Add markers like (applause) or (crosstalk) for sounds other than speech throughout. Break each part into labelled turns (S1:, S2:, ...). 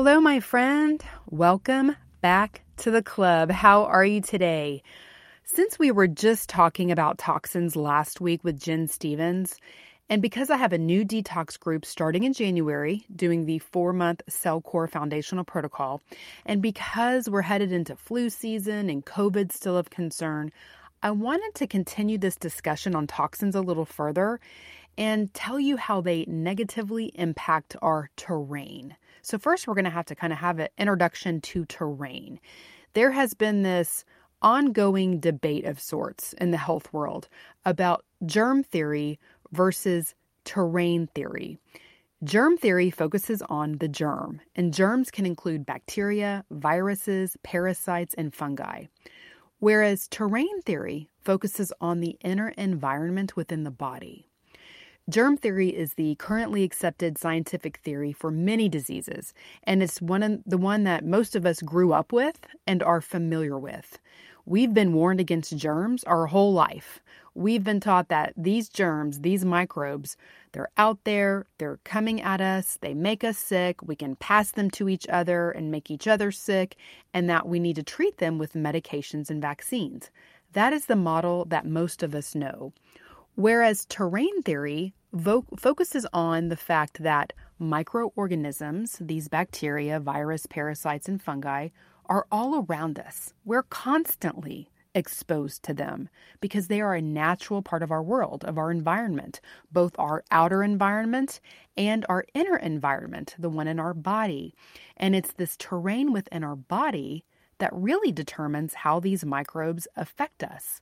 S1: Hello, my friend. Welcome back to the club. How are you today? Since we were just talking about toxins last week with Jen Stevens, and because I have a new detox group starting in January doing the four month CellCore Foundational Protocol, and because we're headed into flu season and COVID still of concern, I wanted to continue this discussion on toxins a little further and tell you how they negatively impact our terrain. So, first, we're going to have to kind of have an introduction to terrain. There has been this ongoing debate of sorts in the health world about germ theory versus terrain theory. Germ theory focuses on the germ, and germs can include bacteria, viruses, parasites, and fungi. Whereas terrain theory focuses on the inner environment within the body. Germ theory is the currently accepted scientific theory for many diseases, and it's one the one that most of us grew up with and are familiar with. We've been warned against germs our whole life. We've been taught that these germs, these microbes, they're out there, they're coming at us, they make us sick, we can pass them to each other and make each other sick, and that we need to treat them with medications and vaccines. That is the model that most of us know. Whereas terrain theory vo- focuses on the fact that microorganisms, these bacteria, virus, parasites, and fungi, are all around us. We're constantly exposed to them because they are a natural part of our world, of our environment, both our outer environment and our inner environment, the one in our body. And it's this terrain within our body that really determines how these microbes affect us.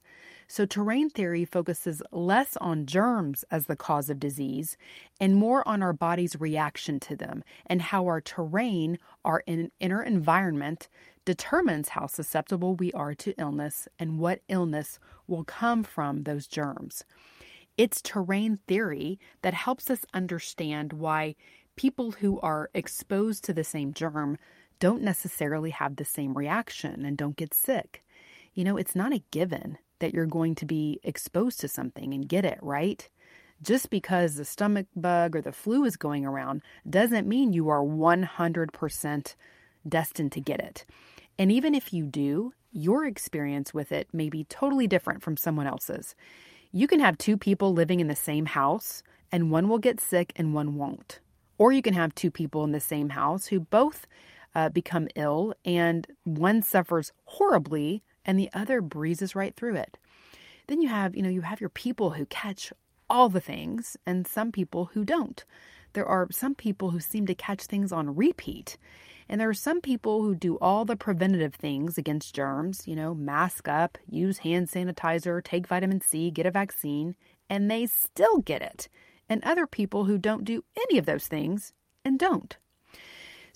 S1: So, terrain theory focuses less on germs as the cause of disease and more on our body's reaction to them and how our terrain, our inner environment, determines how susceptible we are to illness and what illness will come from those germs. It's terrain theory that helps us understand why people who are exposed to the same germ don't necessarily have the same reaction and don't get sick. You know, it's not a given that you're going to be exposed to something and get it, right? Just because the stomach bug or the flu is going around doesn't mean you are 100% destined to get it. And even if you do, your experience with it may be totally different from someone else's. You can have two people living in the same house, and one will get sick and one won't. Or you can have two people in the same house who both uh, become ill, and one suffers horribly and the other breezes right through it. Then you have, you know, you have your people who catch all the things and some people who don't. There are some people who seem to catch things on repeat. And there are some people who do all the preventative things against germs, you know, mask up, use hand sanitizer, take vitamin C, get a vaccine, and they still get it. And other people who don't do any of those things and don't.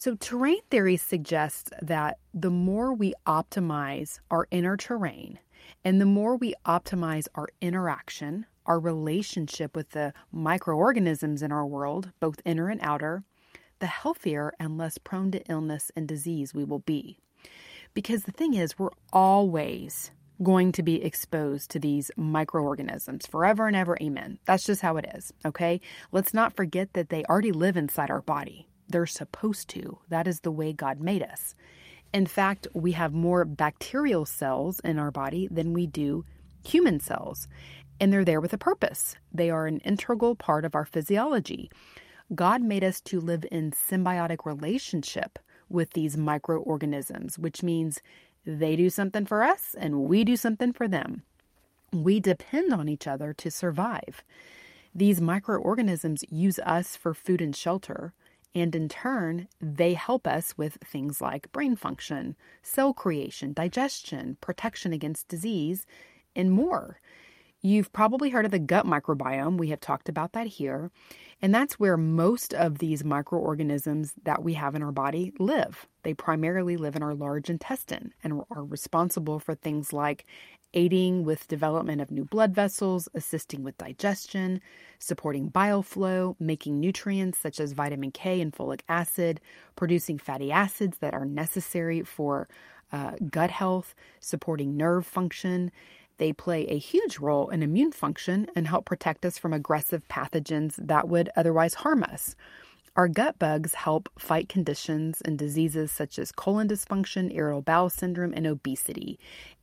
S1: So, terrain theory suggests that the more we optimize our inner terrain and the more we optimize our interaction, our relationship with the microorganisms in our world, both inner and outer, the healthier and less prone to illness and disease we will be. Because the thing is, we're always going to be exposed to these microorganisms forever and ever. Amen. That's just how it is. Okay. Let's not forget that they already live inside our body they're supposed to. That is the way God made us. In fact, we have more bacterial cells in our body than we do human cells, and they're there with a purpose. They are an integral part of our physiology. God made us to live in symbiotic relationship with these microorganisms, which means they do something for us and we do something for them. We depend on each other to survive. These microorganisms use us for food and shelter, And in turn, they help us with things like brain function, cell creation, digestion, protection against disease, and more. You've probably heard of the gut microbiome. We have talked about that here. And that's where most of these microorganisms that we have in our body live. They primarily live in our large intestine and are responsible for things like aiding with development of new blood vessels, assisting with digestion, supporting bile flow, making nutrients such as vitamin K and folic acid, producing fatty acids that are necessary for uh, gut health, supporting nerve function, they play a huge role in immune function and help protect us from aggressive pathogens that would otherwise harm us. Our gut bugs help fight conditions and diseases such as colon dysfunction, irritable bowel syndrome, and obesity.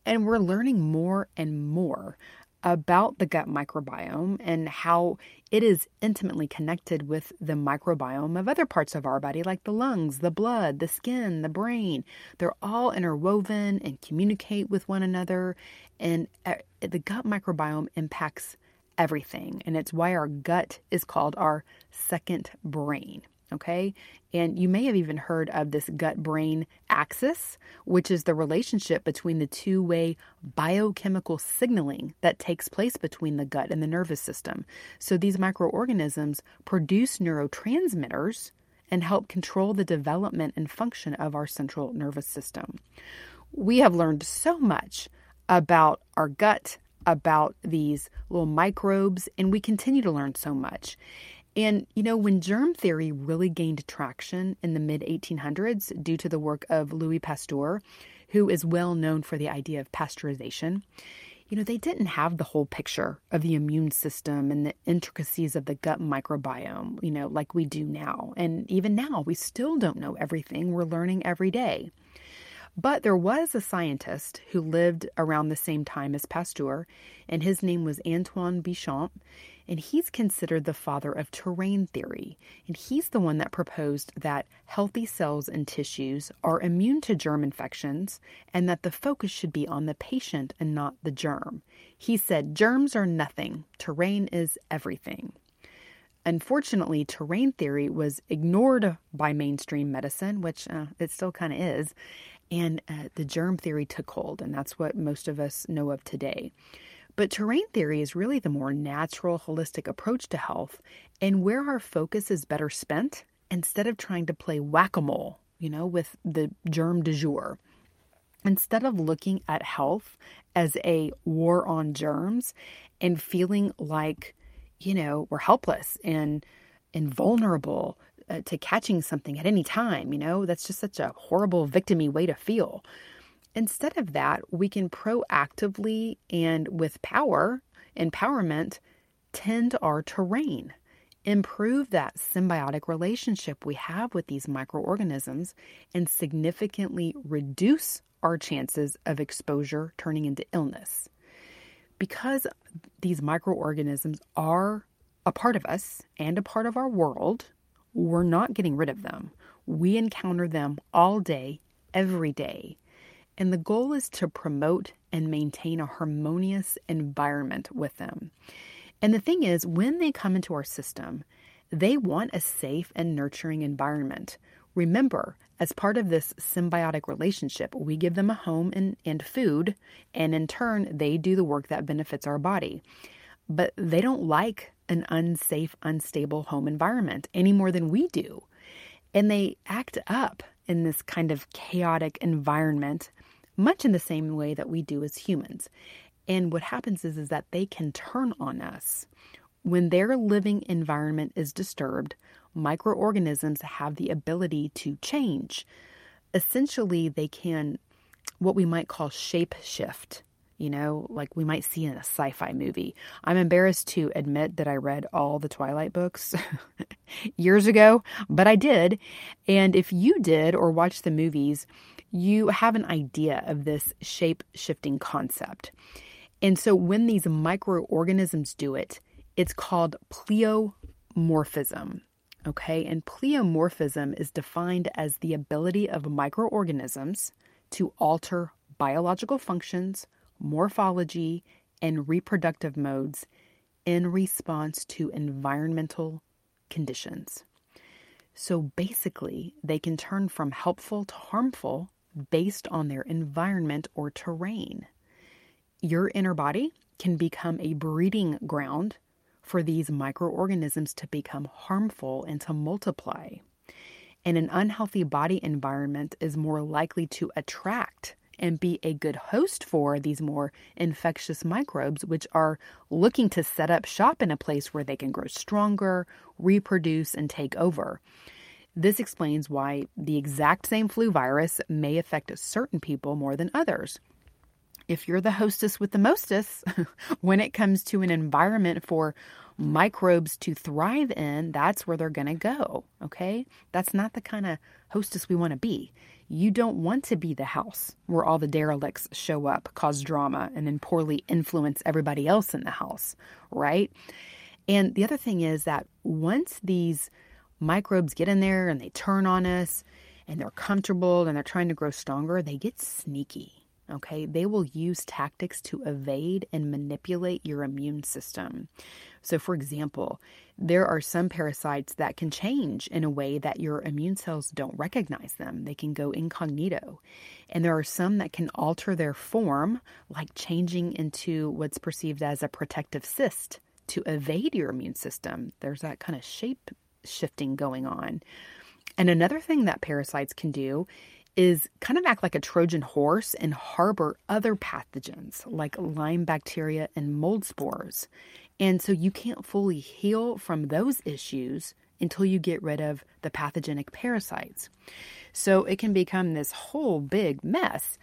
S1: And we're learning more and more about the gut microbiome and how it is intimately connected with the microbiome of other parts of our body, like the lungs, the blood, the skin, the brain. They're all interwoven and communicate with one another. And uh, the gut microbiome impacts everything. And it's why our gut is called our second brain. Okay. And you may have even heard of this gut brain axis, which is the relationship between the two way biochemical signaling that takes place between the gut and the nervous system. So these microorganisms produce neurotransmitters and help control the development and function of our central nervous system. We have learned so much about our gut, about these little microbes, and we continue to learn so much. And, you know, when germ theory really gained traction in the mid 1800s due to the work of Louis Pasteur, who is well known for the idea of pasteurization, you know, they didn't have the whole picture of the immune system and the intricacies of the gut microbiome, you know, like we do now. And even now, we still don't know everything. We're learning every day. But there was a scientist who lived around the same time as Pasteur, and his name was Antoine Béchamp and he's considered the father of terrain theory. And he's the one that proposed that healthy cells and tissues are immune to germ infections and that the focus should be on the patient and not the germ. He said, Germs are nothing, terrain is everything. Unfortunately, terrain theory was ignored by mainstream medicine, which uh, it still kind of is, and uh, the germ theory took hold, and that's what most of us know of today. But terrain theory is really the more natural, holistic approach to health and where our focus is better spent instead of trying to play whack a mole, you know, with the germ du jour. Instead of looking at health as a war on germs and feeling like, you know, we're helpless and, and vulnerable uh, to catching something at any time, you know, that's just such a horrible, victimy way to feel. Instead of that, we can proactively and with power, empowerment, tend our terrain, improve that symbiotic relationship we have with these microorganisms, and significantly reduce our chances of exposure turning into illness. Because these microorganisms are a part of us and a part of our world, we're not getting rid of them. We encounter them all day, every day. And the goal is to promote and maintain a harmonious environment with them. And the thing is, when they come into our system, they want a safe and nurturing environment. Remember, as part of this symbiotic relationship, we give them a home and, and food, and in turn, they do the work that benefits our body. But they don't like an unsafe, unstable home environment any more than we do. And they act up in this kind of chaotic environment much in the same way that we do as humans. And what happens is, is that they can turn on us. When their living environment is disturbed, microorganisms have the ability to change. Essentially, they can, what we might call shape shift, you know, like we might see in a sci fi movie. I'm embarrassed to admit that I read all the Twilight books (laughs) years ago, but I did. And if you did or watched the movies, you have an idea of this shape shifting concept. And so when these microorganisms do it, it's called pleomorphism. Okay, and pleomorphism is defined as the ability of microorganisms to alter biological functions, morphology, and reproductive modes in response to environmental conditions. So basically, they can turn from helpful to harmful based on their environment or terrain. Your inner body can become a breeding ground for these microorganisms to become harmful and to multiply. And an unhealthy body environment is more likely to attract and be a good host for these more infectious microbes, which are looking to set up shop in a place where they can grow stronger, reproduce, and take over. This explains why the exact same flu virus may affect certain people more than others if you're the hostess with the mostess, (laughs) when it comes to an environment for microbes to thrive in, that's where they're going to go. Okay. That's not the kind of hostess we want to be. You don't want to be the house where all the derelicts show up, cause drama, and then poorly influence everybody else in the house, right? And the other thing is that once these microbes get in there and they turn on us and they're comfortable and they're trying to grow stronger, they get sneaky. Okay, they will use tactics to evade and manipulate your immune system. So, for example, there are some parasites that can change in a way that your immune cells don't recognize them. They can go incognito. And there are some that can alter their form, like changing into what's perceived as a protective cyst to evade your immune system. There's that kind of shape shifting going on. And another thing that parasites can do is kind of act like a Trojan horse and harbor other pathogens like Lyme bacteria and mold spores. And so you can't fully heal from those issues until you get rid of the pathogenic parasites. So it can become this whole big mess.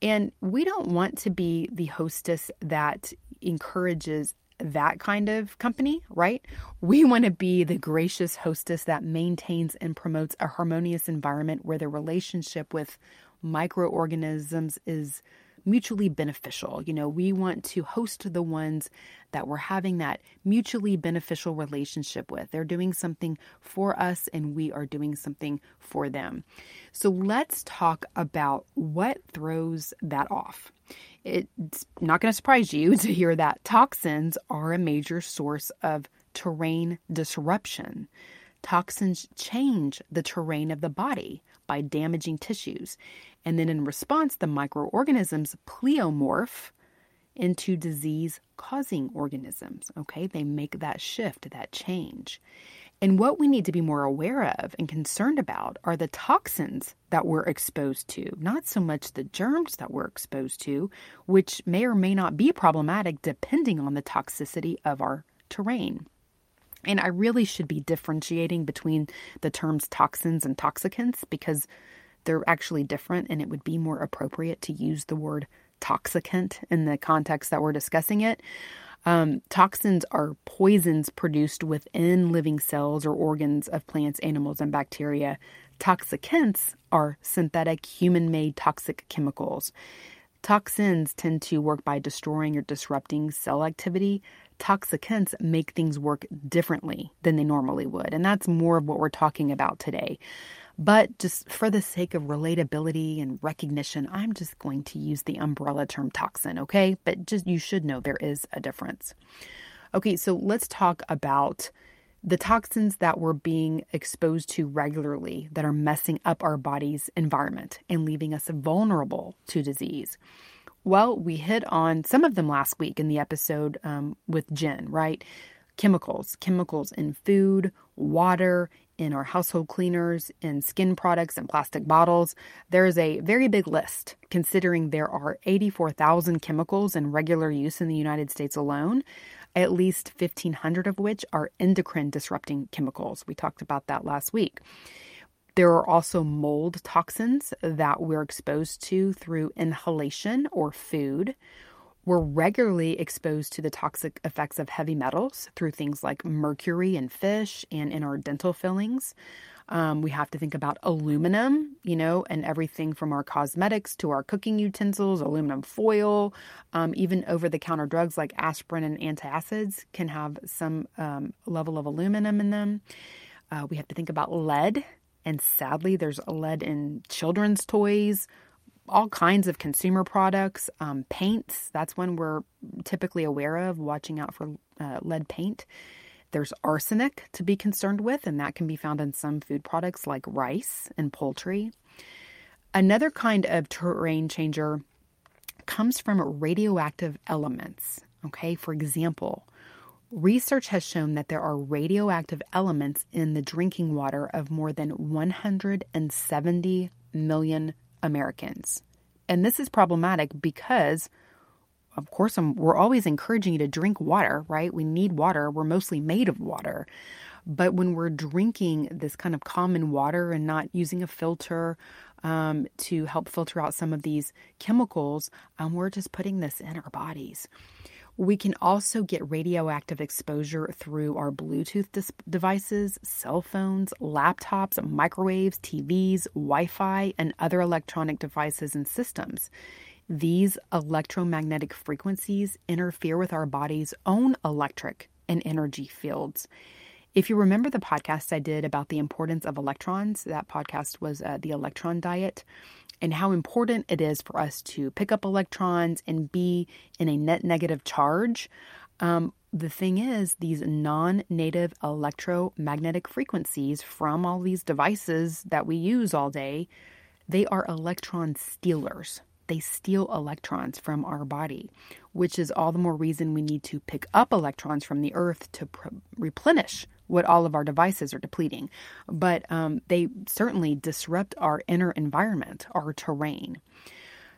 S1: And we don't want to be the hostess that encourages that kind of company, right? We want to be the gracious hostess that maintains and promotes a harmonious environment where the relationship with microorganisms is mutually beneficial. You know, we want to host the ones that we're having that mutually beneficial relationship with. They're doing something for us and we are doing something for them. So let's talk about what throws that off. It's not going to surprise you (laughs) to hear that toxins are a major source of terrain disruption. Toxins change the terrain of the body by damaging tissues. And then in response, the microorganisms pleomorph into disease causing organisms. Okay, they make that shift, that change. And what we need to be more aware of and concerned about are the toxins that we're exposed to, not so much the germs that we're exposed to, which may or may not be problematic depending on the toxicity of our terrain. And I really should be differentiating between the terms toxins and toxicants because they're actually different, and it would be more appropriate to use the word toxicant in the context that we're discussing it. Um, toxins are poisons produced within living cells or organs of plants, animals, and bacteria. Toxicants are synthetic, human made toxic chemicals. Toxins tend to work by destroying or disrupting cell activity. Toxicants make things work differently than they normally would. And that's more of what we're talking about today. But just for the sake of relatability and recognition, I'm just going to use the umbrella term toxin, okay? But just you should know there is a difference. Okay, so let's talk about the toxins that we're being exposed to regularly that are messing up our body's environment and leaving us vulnerable to disease. Well, we hit on some of them last week in the episode um, with Jen, right? Chemicals, chemicals in food, water, in our household cleaners, in skin products, and plastic bottles. There is a very big list, considering there are 84,000 chemicals in regular use in the United States alone, at least 1,500 of which are endocrine disrupting chemicals. We talked about that last week. There are also mold toxins that we're exposed to through inhalation or food we're regularly exposed to the toxic effects of heavy metals through things like mercury in fish and in our dental fillings. Um, we have to think about aluminum, you know, and everything from our cosmetics to our cooking utensils, aluminum foil, um, even over the counter drugs like aspirin and antacids can have some um, level of aluminum in them. Uh, we have to think about lead, and sadly, there's lead in children's toys, all kinds of consumer products, um, paints. That's one we're typically aware of, watching out for uh, lead paint. There's arsenic to be concerned with, and that can be found in some food products like rice and poultry. Another kind of terrain changer comes from radioactive elements. Okay, for example, research has shown that there are radioactive elements in the drinking water of more than 170 million Americans. And this is problematic because, of course, I'm, we're always encouraging you to drink water, right? We need water. We're mostly made of water. But when we're drinking this kind of common water and not using a filter um, to help filter out some of these chemicals, um, we're just putting this in our bodies. We can also get radioactive exposure through our Bluetooth dis- devices, cell phones, laptops, microwaves, TVs, Wi Fi, and other electronic devices and systems. These electromagnetic frequencies interfere with our body's own electric and energy fields. If you remember the podcast I did about the importance of electrons, that podcast was uh, the electron diet, and how important it is for us to pick up electrons and be in a net negative charge. Um, the thing is, these non native electromagnetic frequencies from all these devices that we use all day, they are electron stealers they steal electrons from our body, which is all the more reason we need to pick up electrons from the earth to replenish what all of our devices are depleting. But um, they certainly disrupt our inner environment, our terrain.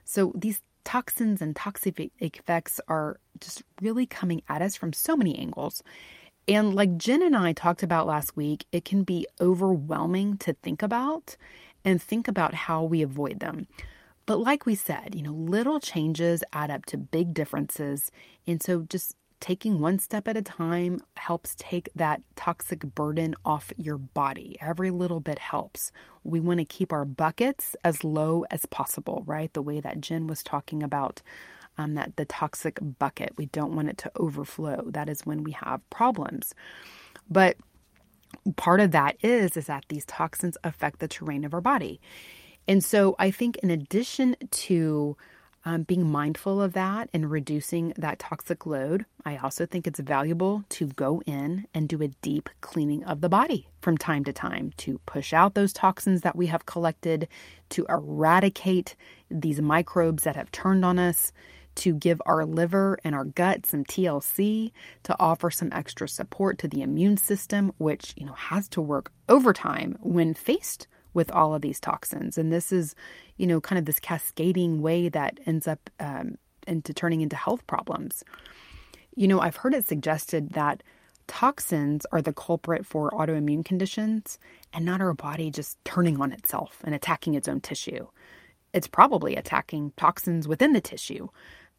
S1: So these toxins and toxic effects are just really coming at us from so many angles. And like Jen and I talked about last week, it can be overwhelming to think about and think about how we avoid them. But like we said, you know, little changes add up to big differences. And so just taking one step at a time helps take that toxic burden off your body. Every little bit helps. We want to keep our buckets as low as possible, right? The way that Jen was talking about um, that the toxic bucket. We don't want it to overflow. That is when we have problems. But part of that is is that these toxins affect the terrain of our body. And so I think, in addition to um, being mindful of that and reducing that toxic load, I also think it's valuable to go in and do a deep cleaning of the body from time to time to push out those toxins that we have collected, to eradicate these microbes that have turned on us, to give our liver and our gut some TLC, to offer some extra support to the immune system, which you know has to work overtime when faced with all of these toxins. And this is, you know, kind of this cascading way that ends up um, into turning into health problems. You know, I've heard it suggested that toxins are the culprit for autoimmune conditions and not our body just turning on itself and attacking its own tissue. It's probably attacking toxins within the tissue.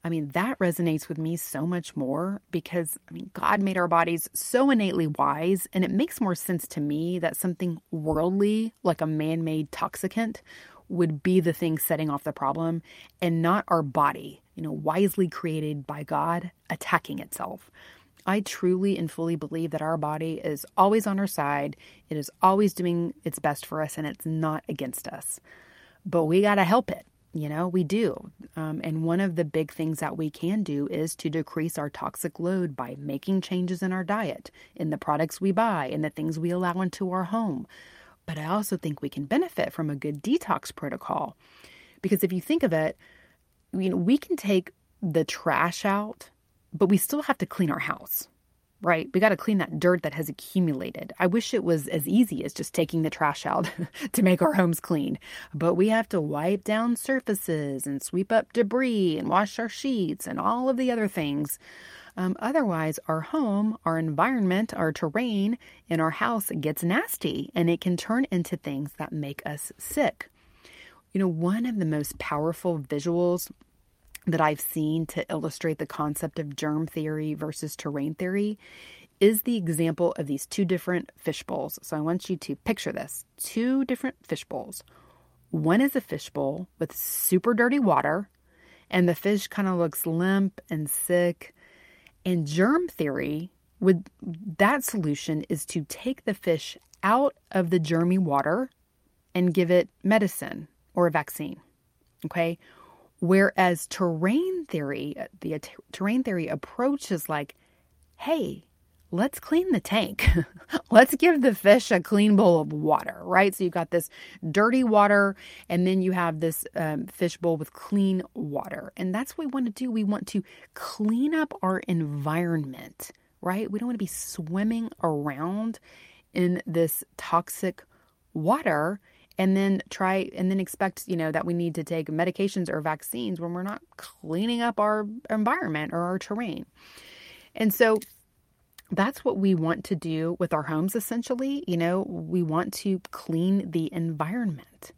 S1: I mean, that resonates with me so much more because, I mean, God made our bodies so innately wise, and it makes more sense to me that something worldly, like a man made toxicant, would be the thing setting off the problem and not our body, you know, wisely created by God, attacking itself. I truly and fully believe that our body is always on our side. It is always doing its best for us and it's not against us. But we got to help it. You know, we do. Um, and one of the big things that we can do is to decrease our toxic load by making changes in our diet, in the products we buy, in the things we allow into our home. But I also think we can benefit from a good detox protocol. Because if you think of it, you know, we can take the trash out, but we still have to clean our house right? We got to clean that dirt that has accumulated. I wish it was as easy as just taking the trash out (laughs) to make our homes clean, but we have to wipe down surfaces and sweep up debris and wash our sheets and all of the other things. Um, otherwise, our home, our environment, our terrain in our house gets nasty and it can turn into things that make us sick. You know, one of the most powerful visuals that I've seen to illustrate the concept of germ theory versus terrain theory is the example of these two different fish bowls. So I want you to picture this two different fish bowls. One is a fish bowl with super dirty water, and the fish kind of looks limp and sick. And germ theory, with that solution, is to take the fish out of the germy water and give it medicine or a vaccine. Okay. Whereas terrain theory, the terrain theory approach is like, hey, let's clean the tank. (laughs) let's give the fish a clean bowl of water, right? So you've got this dirty water, and then you have this um, fish bowl with clean water. And that's what we want to do. We want to clean up our environment, right? We don't want to be swimming around in this toxic water and then try and then expect you know that we need to take medications or vaccines when we're not cleaning up our environment or our terrain. And so that's what we want to do with our homes essentially. You know we want to clean the environment.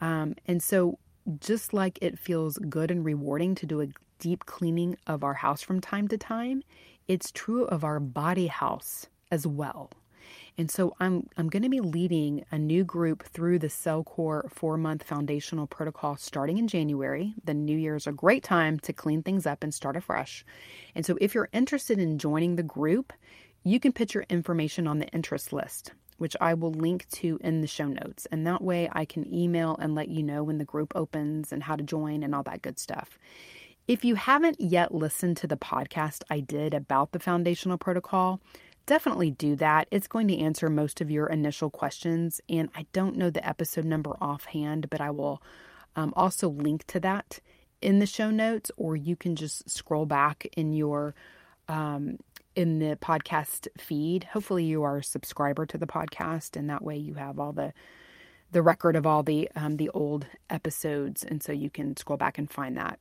S1: Um, and so just like it feels good and rewarding to do a deep cleaning of our house from time to time it's true of our body house as well and so I'm I'm going to be leading a new group through the CellCore 4-month foundational protocol starting in January. The new year is a great time to clean things up and start afresh. And so if you're interested in joining the group, you can put your information on the interest list which I will link to in the show notes. And that way I can email and let you know when the group opens and how to join and all that good stuff. If you haven't yet listened to the podcast I did about the foundational protocol, definitely do that. It's going to answer most of your initial questions. And I don't know the episode number offhand, but I will um, also link to that in the show notes, or you can just scroll back in your um, in the podcast feed. Hopefully, you are a subscriber to the podcast, and that way you have all the the record of all the um, the old episodes, and so you can scroll back and find that.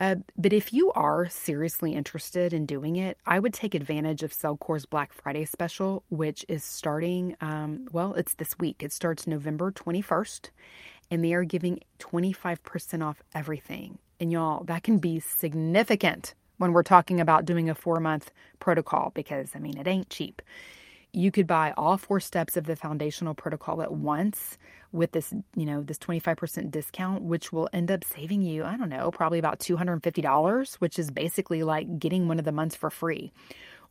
S1: Uh, but if you are seriously interested in doing it, I would take advantage of CellCore's Black Friday special, which is starting, um, well, it's this week. It starts November 21st, and they are giving 25% off everything. And y'all, that can be significant when we're talking about doing a four month protocol because, I mean, it ain't cheap. You could buy all four steps of the foundational protocol at once with this, you know, this 25% discount, which will end up saving you, I don't know, probably about $250, which is basically like getting one of the months for free.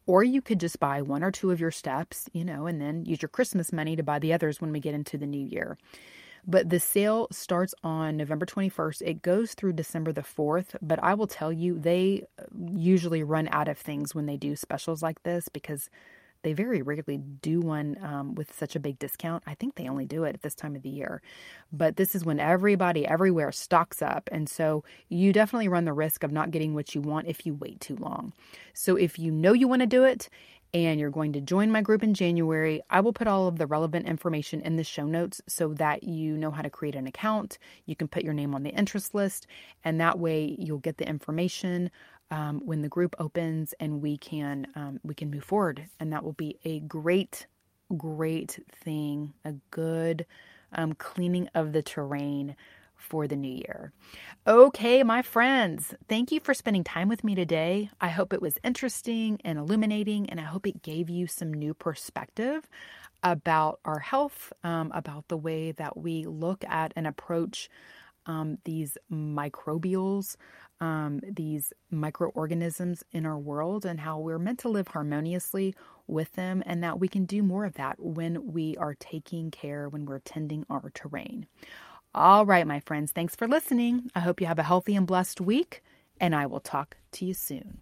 S1: Or you could just buy one or two of your steps, you know, and then use your Christmas money to buy the others when we get into the new year. But the sale starts on November 21st. It goes through December the 4th. But I will tell you, they uh, usually run out of things when they do specials like this because they very rarely do one um, with such a big discount. I think they only do it at this time of the year. But this is when everybody everywhere stocks up. And so you definitely run the risk of not getting what you want if you wait too long. So if you know you want to do it, and you're going to join my group in January, I will put all of the relevant information in the show notes so that you know how to create an account. You can put your name on the interest list, and that way you'll get the information um, when the group opens and we can um, we can move forward and that will be a great great thing a good um, cleaning of the terrain for the new year. Okay, my friends, thank you for spending time with me today. I hope it was interesting and illuminating, and I hope it gave you some new perspective about our health, um, about the way that we look at and approach um, these microbials, um, these microorganisms in our world and how we're meant to live harmoniously with them, and that we can do more of that when we are taking care, when we're tending our terrain. All right, my friends, thanks for listening. I hope you have a healthy and blessed week, and I will talk to you soon.